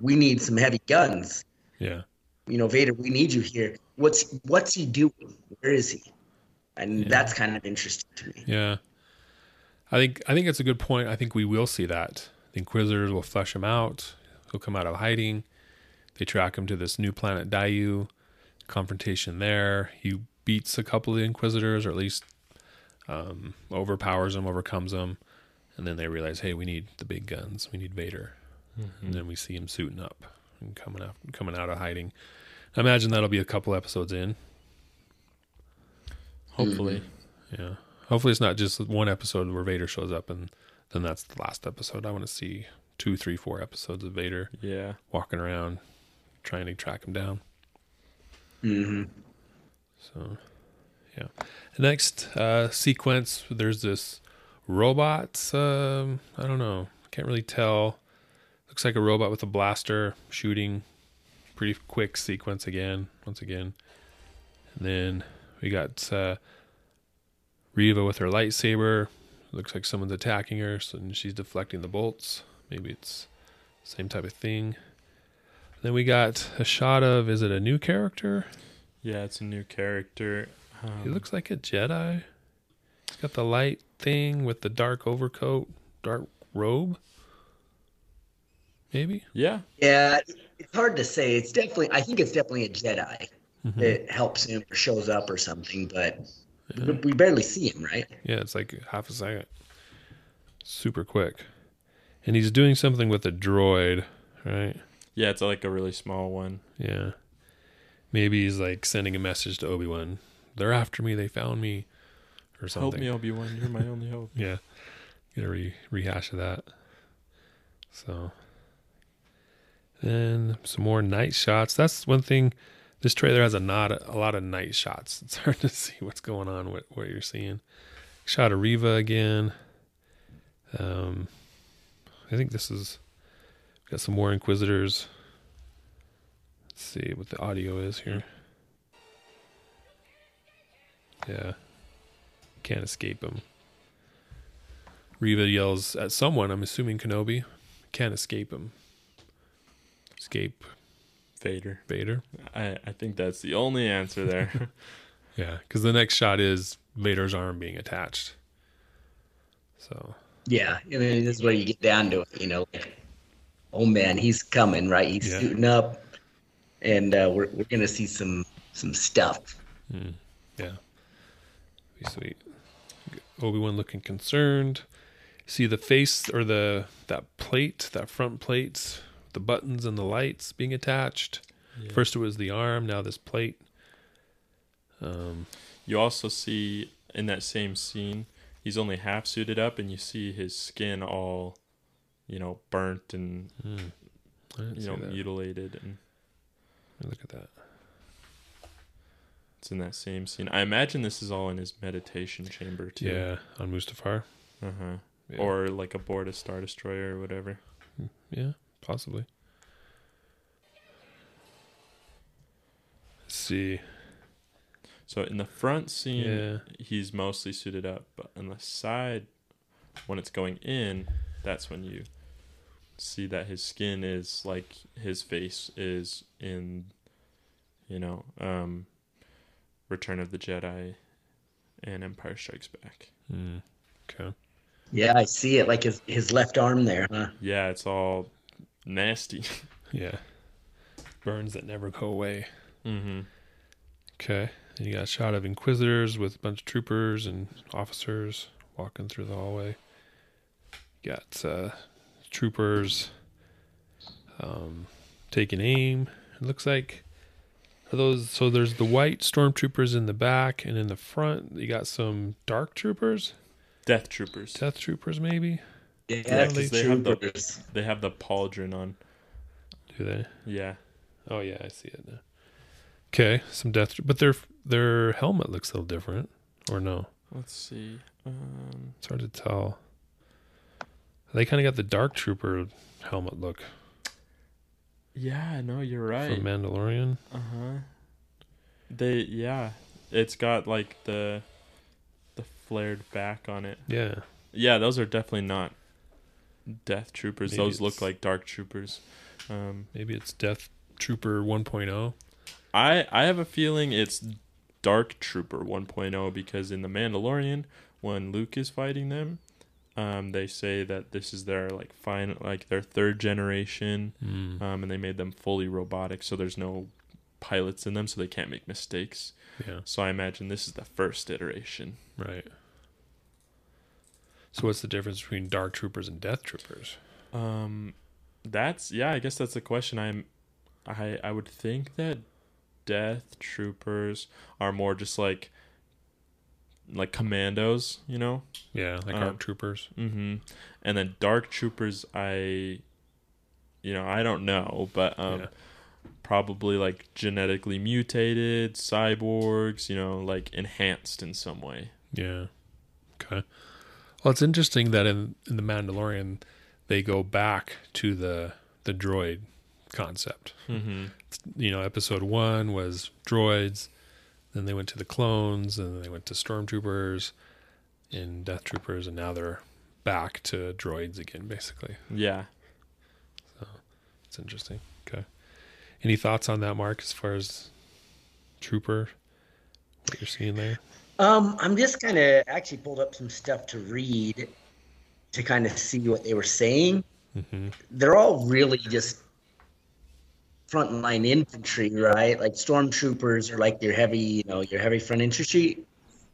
We need some heavy guns. yeah. You know, Vader, we need you here. What's what's he doing? Where is he?" And Yeah. that's kind of interesting to me. Yeah. I think I think it's a good point. I think we will see that. The Inquisitors will flush him out. He'll come out of hiding. They track him to this new planet Daiyu. Confrontation there. He beats a couple of the Inquisitors, or at least um, overpowers them, overcomes them, and then they realize, hey, we need the big guns. We need Vader. And then we see him suiting up and coming out coming out of hiding. I imagine that'll be a couple episodes in. Hopefully. Yeah. Hopefully it's not just one episode where Vader shows up and then that's the last episode. I want to see two, three, four episodes of Vader Yeah. walking around trying to track him down. hmm So, yeah. Next uh, sequence, there's this robot. Um, I don't know. Can't really tell. Looks like a robot with a blaster shooting. Pretty quick sequence again, once again. And then we got uh, Reva with her lightsaber. Looks like someone's attacking her, so and she's deflecting the bolts. Maybe it's same type of thing. Then we got a shot of is it a new character? Yeah, it's a new character. Um, He looks like a Jedi. He's got the light thing with the dark overcoat, dark robe. Maybe. Yeah. Yeah, it's hard to say. It's definitely, I think it's definitely a Jedi Mhm. that helps him or shows up or something, but we- we barely see him, right? Yeah, it's like half a second. Super quick. And he's doing something with a droid, right? Yeah, it's like a really small one. Yeah. Maybe he's like sending a message to Obi Wan. They're after me. They found me, or something. Help me, Obi Wan. You're my only hope. Yeah. Get a re- rehash of that. So then some more night shots. That's one thing. This trailer has a not a lot of night shots. It's hard to see what's going on, what what you're seeing. Shot of Reva again. Um, I think this is got some more Inquisitors. Let's see what the audio is here. Yeah, Can't escape him. Reva yells at someone. I'm assuming Kenobi. Can't escape him. Escape Vader. Vader. I, I think that's the only answer there. Yeah, because the next shot is Vader's arm being attached. So Yeah, I mean, this is where you get down to it. You know, like, oh man, he's coming, right? He's Yeah. shooting up, and uh, we're we're gonna see some some stuff. yeah, sweet. Obi Wan looking concerned. See the face or the that plate, that front plate, the buttons and the lights being attached. First it was the arm, now this plate. Um, You also see in that same scene, he's only half suited up, and you see his skin all, you know, burnt and didn't you know that. mutilated, and Look at that. It's in that same scene. I imagine this is all in his meditation chamber too. Yeah, on Mustafar. Uh huh. Yeah. Or like aboard a star destroyer or whatever. Yeah, possibly. Let's see. So in the front scene, Yeah. he's mostly suited up, but on the side, when it's going in, that's when you see that his skin is like his face is in, you know, um, Return of the Jedi and Empire Strikes Back. Hmm. Okay. Yeah, I see it, like his his left arm there, huh? Yeah, it's all nasty. Yeah. Burns that never go away. mm-hmm. Okay. And you got a shot of Inquisitors with a bunch of troopers and officers walking through the hallway. You got uh, troopers um, taking aim. It looks like are those. So there's the white stormtroopers in the back, and in the front you got some dark troopers, Death Troopers. death troopers maybe. Yeah, 'cause they have the- They have the pauldron on. Do they? Yeah. Oh yeah, I see it now. Okay, some death, but their their helmet looks a little different, or no? Let's see. Um, It's hard to tell. They kind of got the Dark Trooper helmet look yeah, no, you're right. from Mandalorian. Uh huh. They yeah, it's got like the the flared back on it. Yeah, Yeah, those are definitely not Death Troopers. Maybe those look like Dark Troopers. Um, maybe it's Death Trooper oh. 1.0. I I have a feeling it's Dark Trooper 1.0 because in the Mandalorian, when Luke is fighting them, um, they say that this is their like final like their third generation, Mm. um, and they made them fully robotic, so there's no pilots in them, so they can't make mistakes. Yeah, So I imagine this is the first iteration. right. So what's the difference between Dark Troopers and Death Troopers? Um, that's yeah. I guess that's the question. I'm, I I would think that Death Troopers are more just like, like commandos, you know. Yeah, like Um, ARC Troopers. Mm-hmm. And then Dark Troopers, I, you know, I don't know, but um, Yeah. probably like genetically mutated cyborgs, you know, like enhanced in some way. Yeah. Okay. Well, it's interesting that in in the Mandalorian, they go back to the the droid concept. Mm-hmm. you know, episode one was droids, then they went to the clones, and then they went to stormtroopers and death troopers, and now they're back to droids again, basically. Yeah. So it's interesting. Okay. Any thoughts on that, Mark, as far as trooper, what you're seeing there? Um, I'm just kind of actually pulled up some stuff to read to kind of see what they were saying. Mm-hmm. They're all really just frontline infantry, right? Like stormtroopers are like your heavy, you know, your heavy front infantry,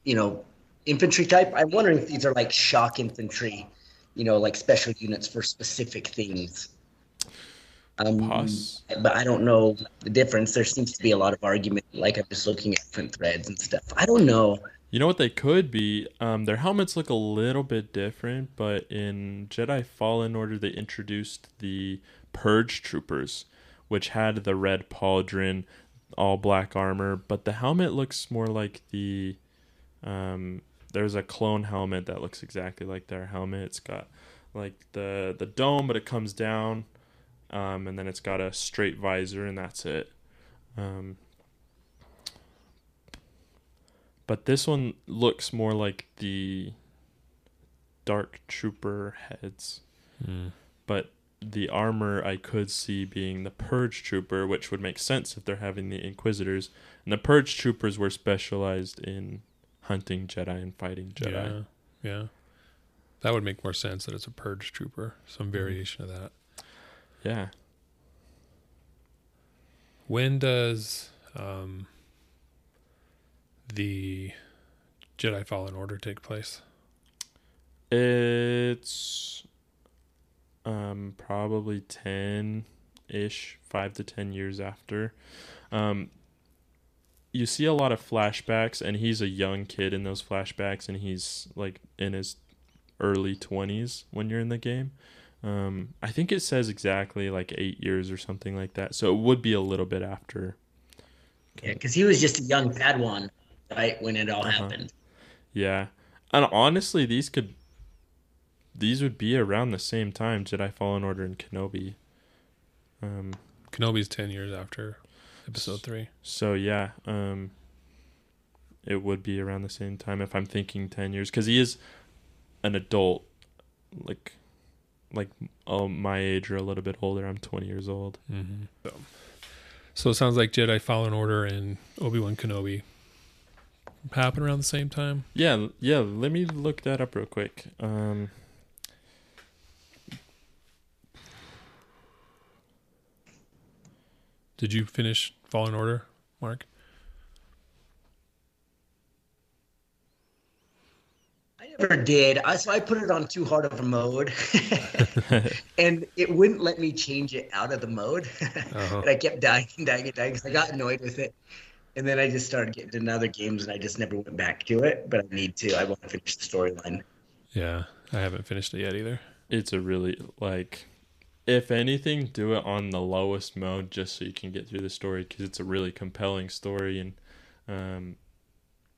you know, infantry type. I'm wondering if these are like shock infantry, you know, like special units for specific things. Um, but I don't know the difference. There seems to be a lot of argument. Like I'm just looking at different threads and stuff. I don't know. You know what they could be? Um, their helmets look a little bit different, but in Jedi Fallen Order, they introduced the Purge Troopers, which had the red pauldron, all black armor, but the helmet looks more like the. Um, there's a clone helmet that looks exactly like their helmet. It's got like the the dome, but it comes down, um, and then it's got a straight visor, and that's it. Um, but this one looks more like the dark trooper heads. But the armor I could see being the purge trooper, which would make sense if they're having the inquisitors. And the purge troopers were specialized in hunting Jedi and fighting Jedi. Yeah, yeah. That would make more sense that it's a purge trooper, some variation of that. Yeah. When does um, the Jedi Fallen Order take place? It's um probably 10 ish, 5 to 10 years after. Um you see a lot of flashbacks and he's a young kid in those flashbacks and he's like in his early 20s when you're in the game. Um I think it says exactly like 8 years or something like that. So it would be a little bit after. Yeah, because he was just a young Padawan, right, when it all Uh-huh. happened. Yeah. And honestly, these could these would be around the same time Jedi Fallen Order and Kenobi. Um Kenobi's 10 years after episode 3. So yeah, um, it would be around the same time if I'm thinking ten years because he is an adult, like, like oh my age or a little bit older. I'm 20 years old. Mm-hmm. So, so it sounds like Jedi Fallen Order and Obi Wan Kenobi happen around the same time. Yeah, yeah. Let me look that up real quick. Um, Did you finish Fallen Order, Mark? I never did. I, so I put it on too hard of a mode, and it wouldn't let me change it out of the mode. Uh-huh. and I kept dying and dying and dying because I got annoyed with it. And then I just started getting into other games, and I just never went back to it. But I need to. I want to finish the storyline. Yeah, I haven't finished it yet either. it's a really like, if anything, do it on the lowest mode just so you can get through the story because it's a really compelling story and, um,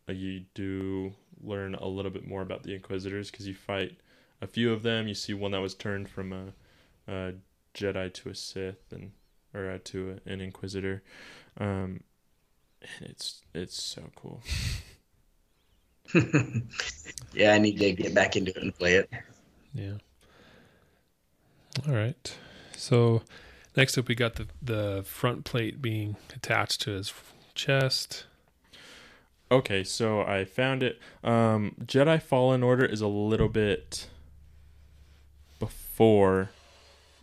you do learn a little bit more about the Inquisitors because you fight a few of them. You see one that was turned from a, a Jedi to a Sith and or uh, to a, an Inquisitor. Um, and it's it's so cool. yeah, I need to get back into it and play it. Yeah. All right. So next up, we got the the front plate being attached to his chest. Okay, so I found it. Um, Jedi Fallen Order is a little bit before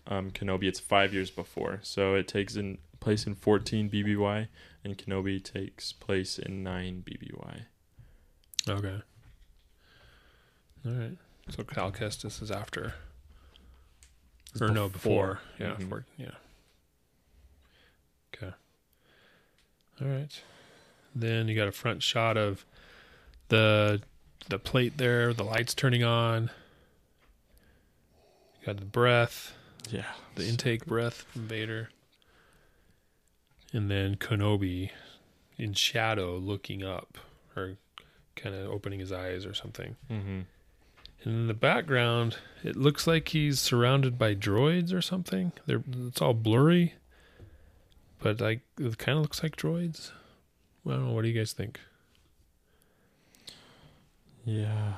um, Kenobi. It's five years before, so it takes in place in 14 BBY, and Kenobi takes place in 9 BBY. Okay. All right. So Cal Kestis is after. Or no, before. before. Yeah, Mhm. before, yeah. Okay. All right. Then you got a front shot of the the plate there, the lights turning on. You got the breath, Yeah, the intake breath from Vader. And then Kenobi in shadow looking up or kind of opening his eyes or something. Mm-hmm. And in the background, it looks like he's surrounded by droids or something. They're it's all blurry, but like it kind of looks like droids. I don't know. What do you guys think? Yeah.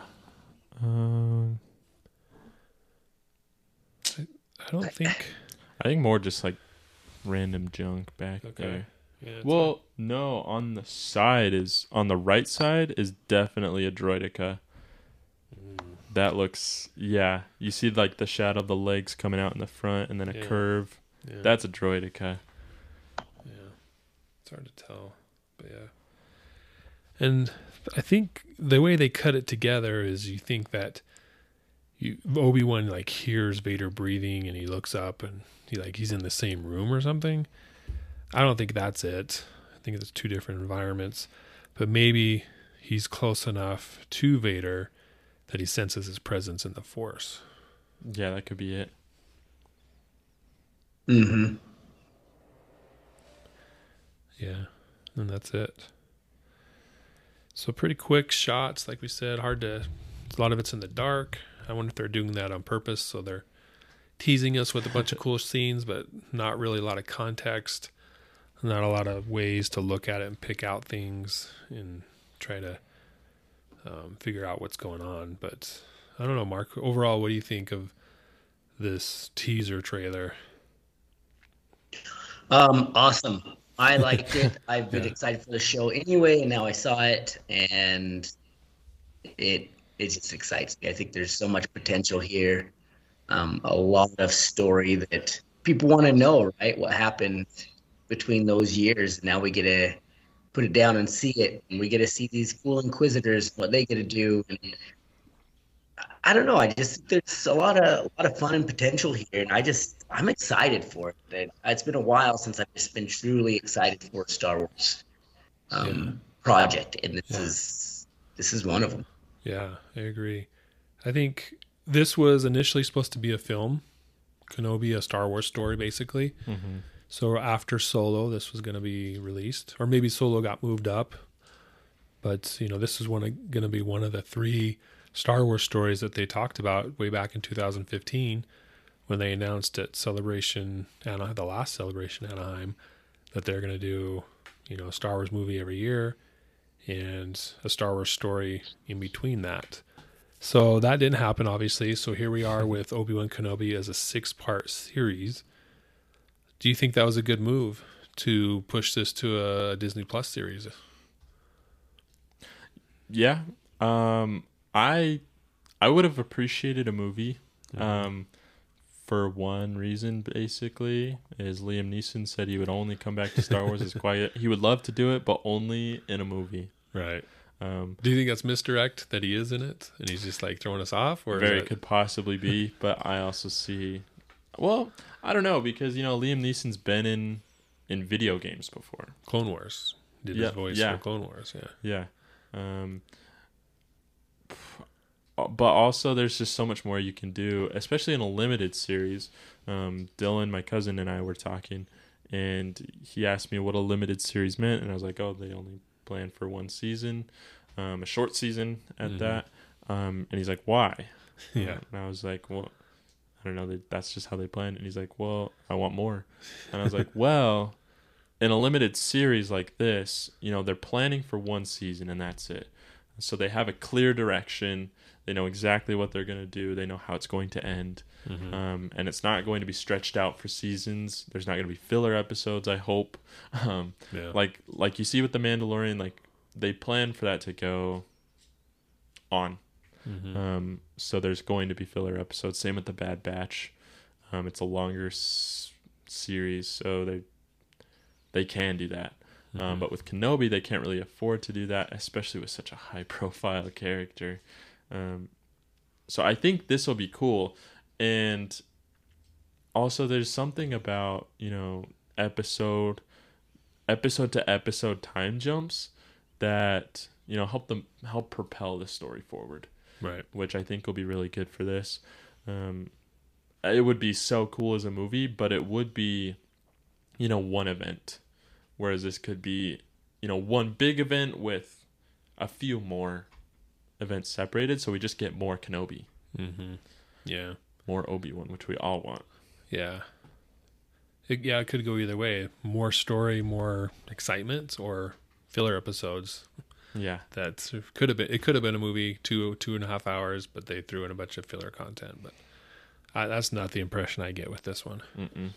Um, I don't think. I think more just like random junk back Okay. there. Yeah, it's Well, no, on the side is on the right side is definitely a droideka. That looks yeah. You see like the shadow of the legs coming out in the front and then a Yeah. curve. yeah, That's a droideka. yeah. It's hard to tell, but yeah. And I think the way they cut it together is you think that you Obi Wan like hears Vader breathing and he looks up and he like he's in the same room or something. I don't think that's it. I think it's two different environments, but maybe he's close enough to Vader that he senses his presence in the Force. Yeah, that could be it. Mm-hmm. Yeah, and that's it. So pretty quick shots, like we said. Hard to. A lot of it's in the dark. I wonder if they're doing that on purpose, so they're teasing us with a bunch of cool scenes, but not really a lot of context. Not a lot of ways to look at it and pick out things and try to um, figure out what's going on. But I don't know, Mark. Overall, what do you think of this teaser trailer? Um, awesome. I liked it. I've been Yeah. excited for the show anyway, and now I saw it, and it it just excites me. I think there's so much potential here. Um, a lot of story that people want to know, right? What happened between those years? Now we get to put it down and see it, and we get to see these cool inquisitors, what they get to do. And I don't know. I just there's a lot of a lot of fun and potential here, and I just I'm excited for it. It's been a while since I've just been truly excited for a Star Wars um, project, and this Yeah. is this is one of them. Yeah, I agree. I think this was initially supposed to be a film, Kenobi, a Star Wars story, basically. So after Solo, this was going to be released, or maybe Solo got moved up. But you know, this is one going to be one of the three Star Wars stories that they talked about way back in 2015 when they announced at Celebration Anaheim, the last Celebration Anaheim, that they're going to do, you know, a Star Wars movie every year and a Star Wars story in between that. So that didn't happen, obviously. So here we are with Obi Wan Kenobi as a six part series. Do you think that was a good move to push this to a Disney Plus series? Yeah. Um I I would have appreciated a movie. Um for one reason basically is Liam Neeson said he would only come back to Star Wars as quiet. He would love to do it but only in a movie. Right. Um Do you think that's misdirect that he is in it and he's just like throwing us off, or is very that- could possibly be, but I also see well, I don't know because you know Liam Neeson's been in in video games before. Clone Wars did Yeah, his voice yeah. for Clone Wars? Yeah. Yeah. Um, but also, there's just so much more you can do, especially in a limited series. Um, Dylan, my cousin, and I were talking, and he asked me what a limited series meant, and I was like, "Oh, they only plan for one season, um, a short season at Mhm. that." Um, and he's like, "Why?" Yeah. And I was like, "Well, I don't know. That's just how they plan." And he's like, "Well, I want more." And I was like, "Well." in a limited series like this, you know, they're planning for one season and that's it. So they have a clear direction. They know exactly what they're going to do. They know how it's going to end. Mhm. Um, and it's not going to be stretched out for seasons. There's not going to be filler episodes, I hope. Um, yeah. like like you see with the Mandalorian, like they plan for that to go on. Mhm. Um, so there's going to be filler episodes. Same with the Bad Batch. Um, it's a longer s- series, so they they can do that. Um, but with Kenobi, they can't really afford to do that, especially with such a high profile character. Um, so I think this will be cool. And also, there's something about you know episode episode to episode time jumps that you know help them help propel the story forward right. which I think will be really good for this. Um, it would be so cool as a movie, but it would be, you know, one event, whereas this could be, you know, one big event with a few more events separated, so we just get more Kenobi, Mm-hmm. Yeah. more Obi Wan, which we all want. Yeah. It, yeah, it could go either way. More story, more excitement, or filler episodes. Yeah, That could have been. It could have been a movie two two and a half hours, but they threw in a bunch of filler content. But I, that's not the impression I get with this one. Mm-mm.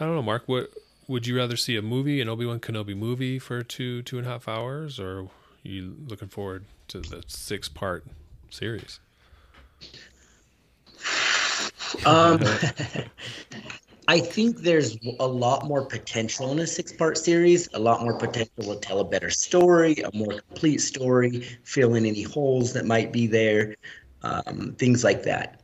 I don't know, Mark. What would you rather see a movie, an Obi Wan Kenobi movie for two two and a half hours, or you looking forward to the six part series? Um, I think there's a lot more potential in a six-part series. A lot more potential to tell a better story, a more complete story, fill in any holes that might be there, um, things like that.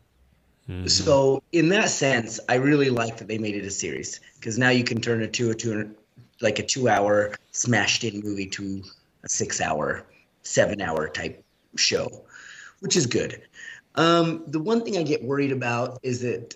So, in that sense, I really like that they made it a series because now you can turn a two, a two, like a two-hour smashed-in movie to a six-hour, seven-hour type show, which is good. Um, the one thing I get worried about is that,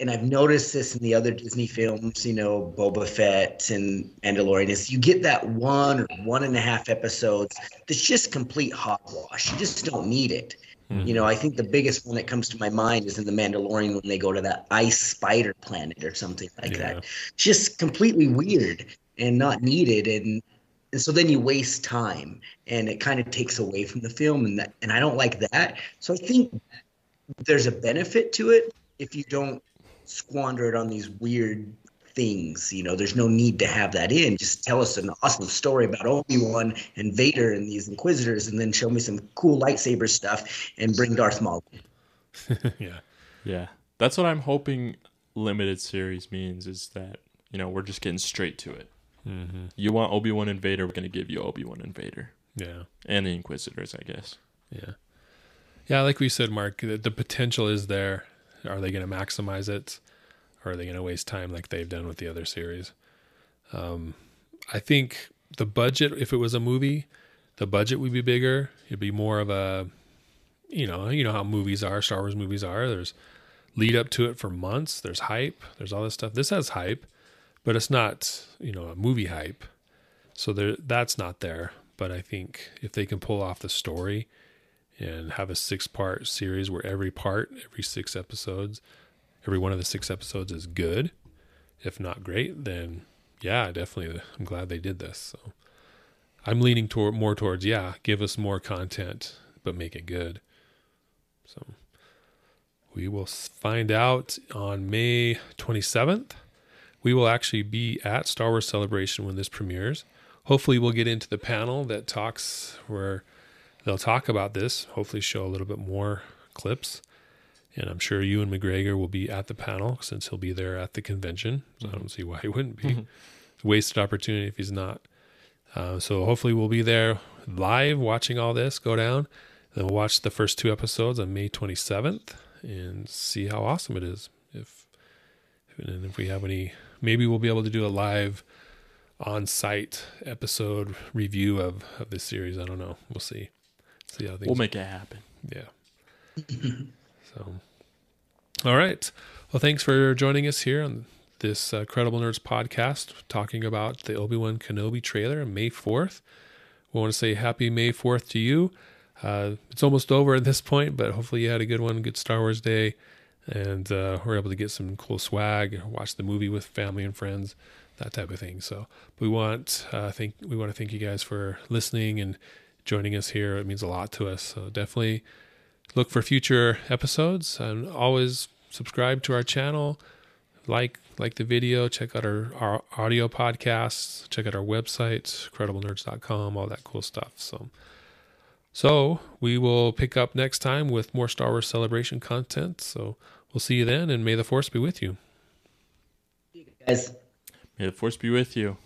and I've noticed this in the other Disney films, you know, Boba Fett and Mandalorian, is you get that one or one and a half episodes that's just complete hogwash. You just don't need it. Mm-hmm. You know, I think the biggest one that comes to my mind is in the Mandalorian when they go to that ice spider planet or something like Yeah. that. Just completely weird and not needed. And and so then you waste time and it kind of takes away from the film and that and I don't like that. So I think there's a benefit to it if you don't squander it on these weird things. You know, there's no need to have that in. Just tell us an awesome story about Obi Wan and Vader and these Inquisitors, and then show me some cool lightsaber stuff and bring Darth Maul. yeah. Yeah. That's what I'm hoping limited series means is that, you know, we're just getting straight to it. Mm-hmm. You want Obi Wan and Vader, we're going to give you Obi Wan and Vader. Yeah. And the Inquisitors, I guess. Yeah. Yeah, like we said, Mark, the, the potential is there. Are they going to maximize it? Or are they going to waste time like they've done with the other series? Um, I think the budget, if it was a movie, the budget would be bigger. It'd be more of a, you know, you know how movies are, Star Wars movies are. There's lead up to it for months. There's hype. There's all this stuff. This has hype, but it's not, you know, a movie hype. So there, that's not there. But I think if they can pull off the story and have a six part series where every part, every six episodes, every one of the six episodes is good, if not great, then yeah, definitely. I'm glad they did this. So I'm leaning toward more towards yeah, give us more content, but make it good. So we will find out on May 27th. We will actually be at Star Wars Celebration when this premieres. Hopefully, we'll get into the panel that talks where they'll talk about this. Hopefully, show a little bit more clips. And I'm sure Ewan McGregor will be at the panel since he'll be there at the convention. So I don't see why he wouldn't be. Mm-hmm. Wasted opportunity if he's not. Uh, so hopefully we'll be there live watching all this go down. Then we'll watch the first two episodes on May 27th and see how awesome it is. If and if we have any, maybe we'll be able to do a live on-site episode review of of this series. I don't know. We'll see. See how things. We'll make it happen. Yeah. so, all right. Well, thanks for joining us here on this uh, Credible Nerds podcast, talking about the Obi Wan Kenobi trailer on May 4th. We want to say happy May 4th to you. Uh, it's almost over at this point, but hopefully you had a good one, good Star Wars day, and uh, we're able to get some cool swag, watch the movie with family and friends, that type of thing. So we want uh, think we want to thank you guys for listening and joining us here. It means a lot to us. So definitely look for future episodes and always subscribe to our channel. Like like the video, check out our, our audio podcasts, check out our website, crediblenerds.com, all that cool stuff. So so we will pick up next time with more Star Wars celebration content. So we'll see you then and may the force be with you. Guys. May the force be with you.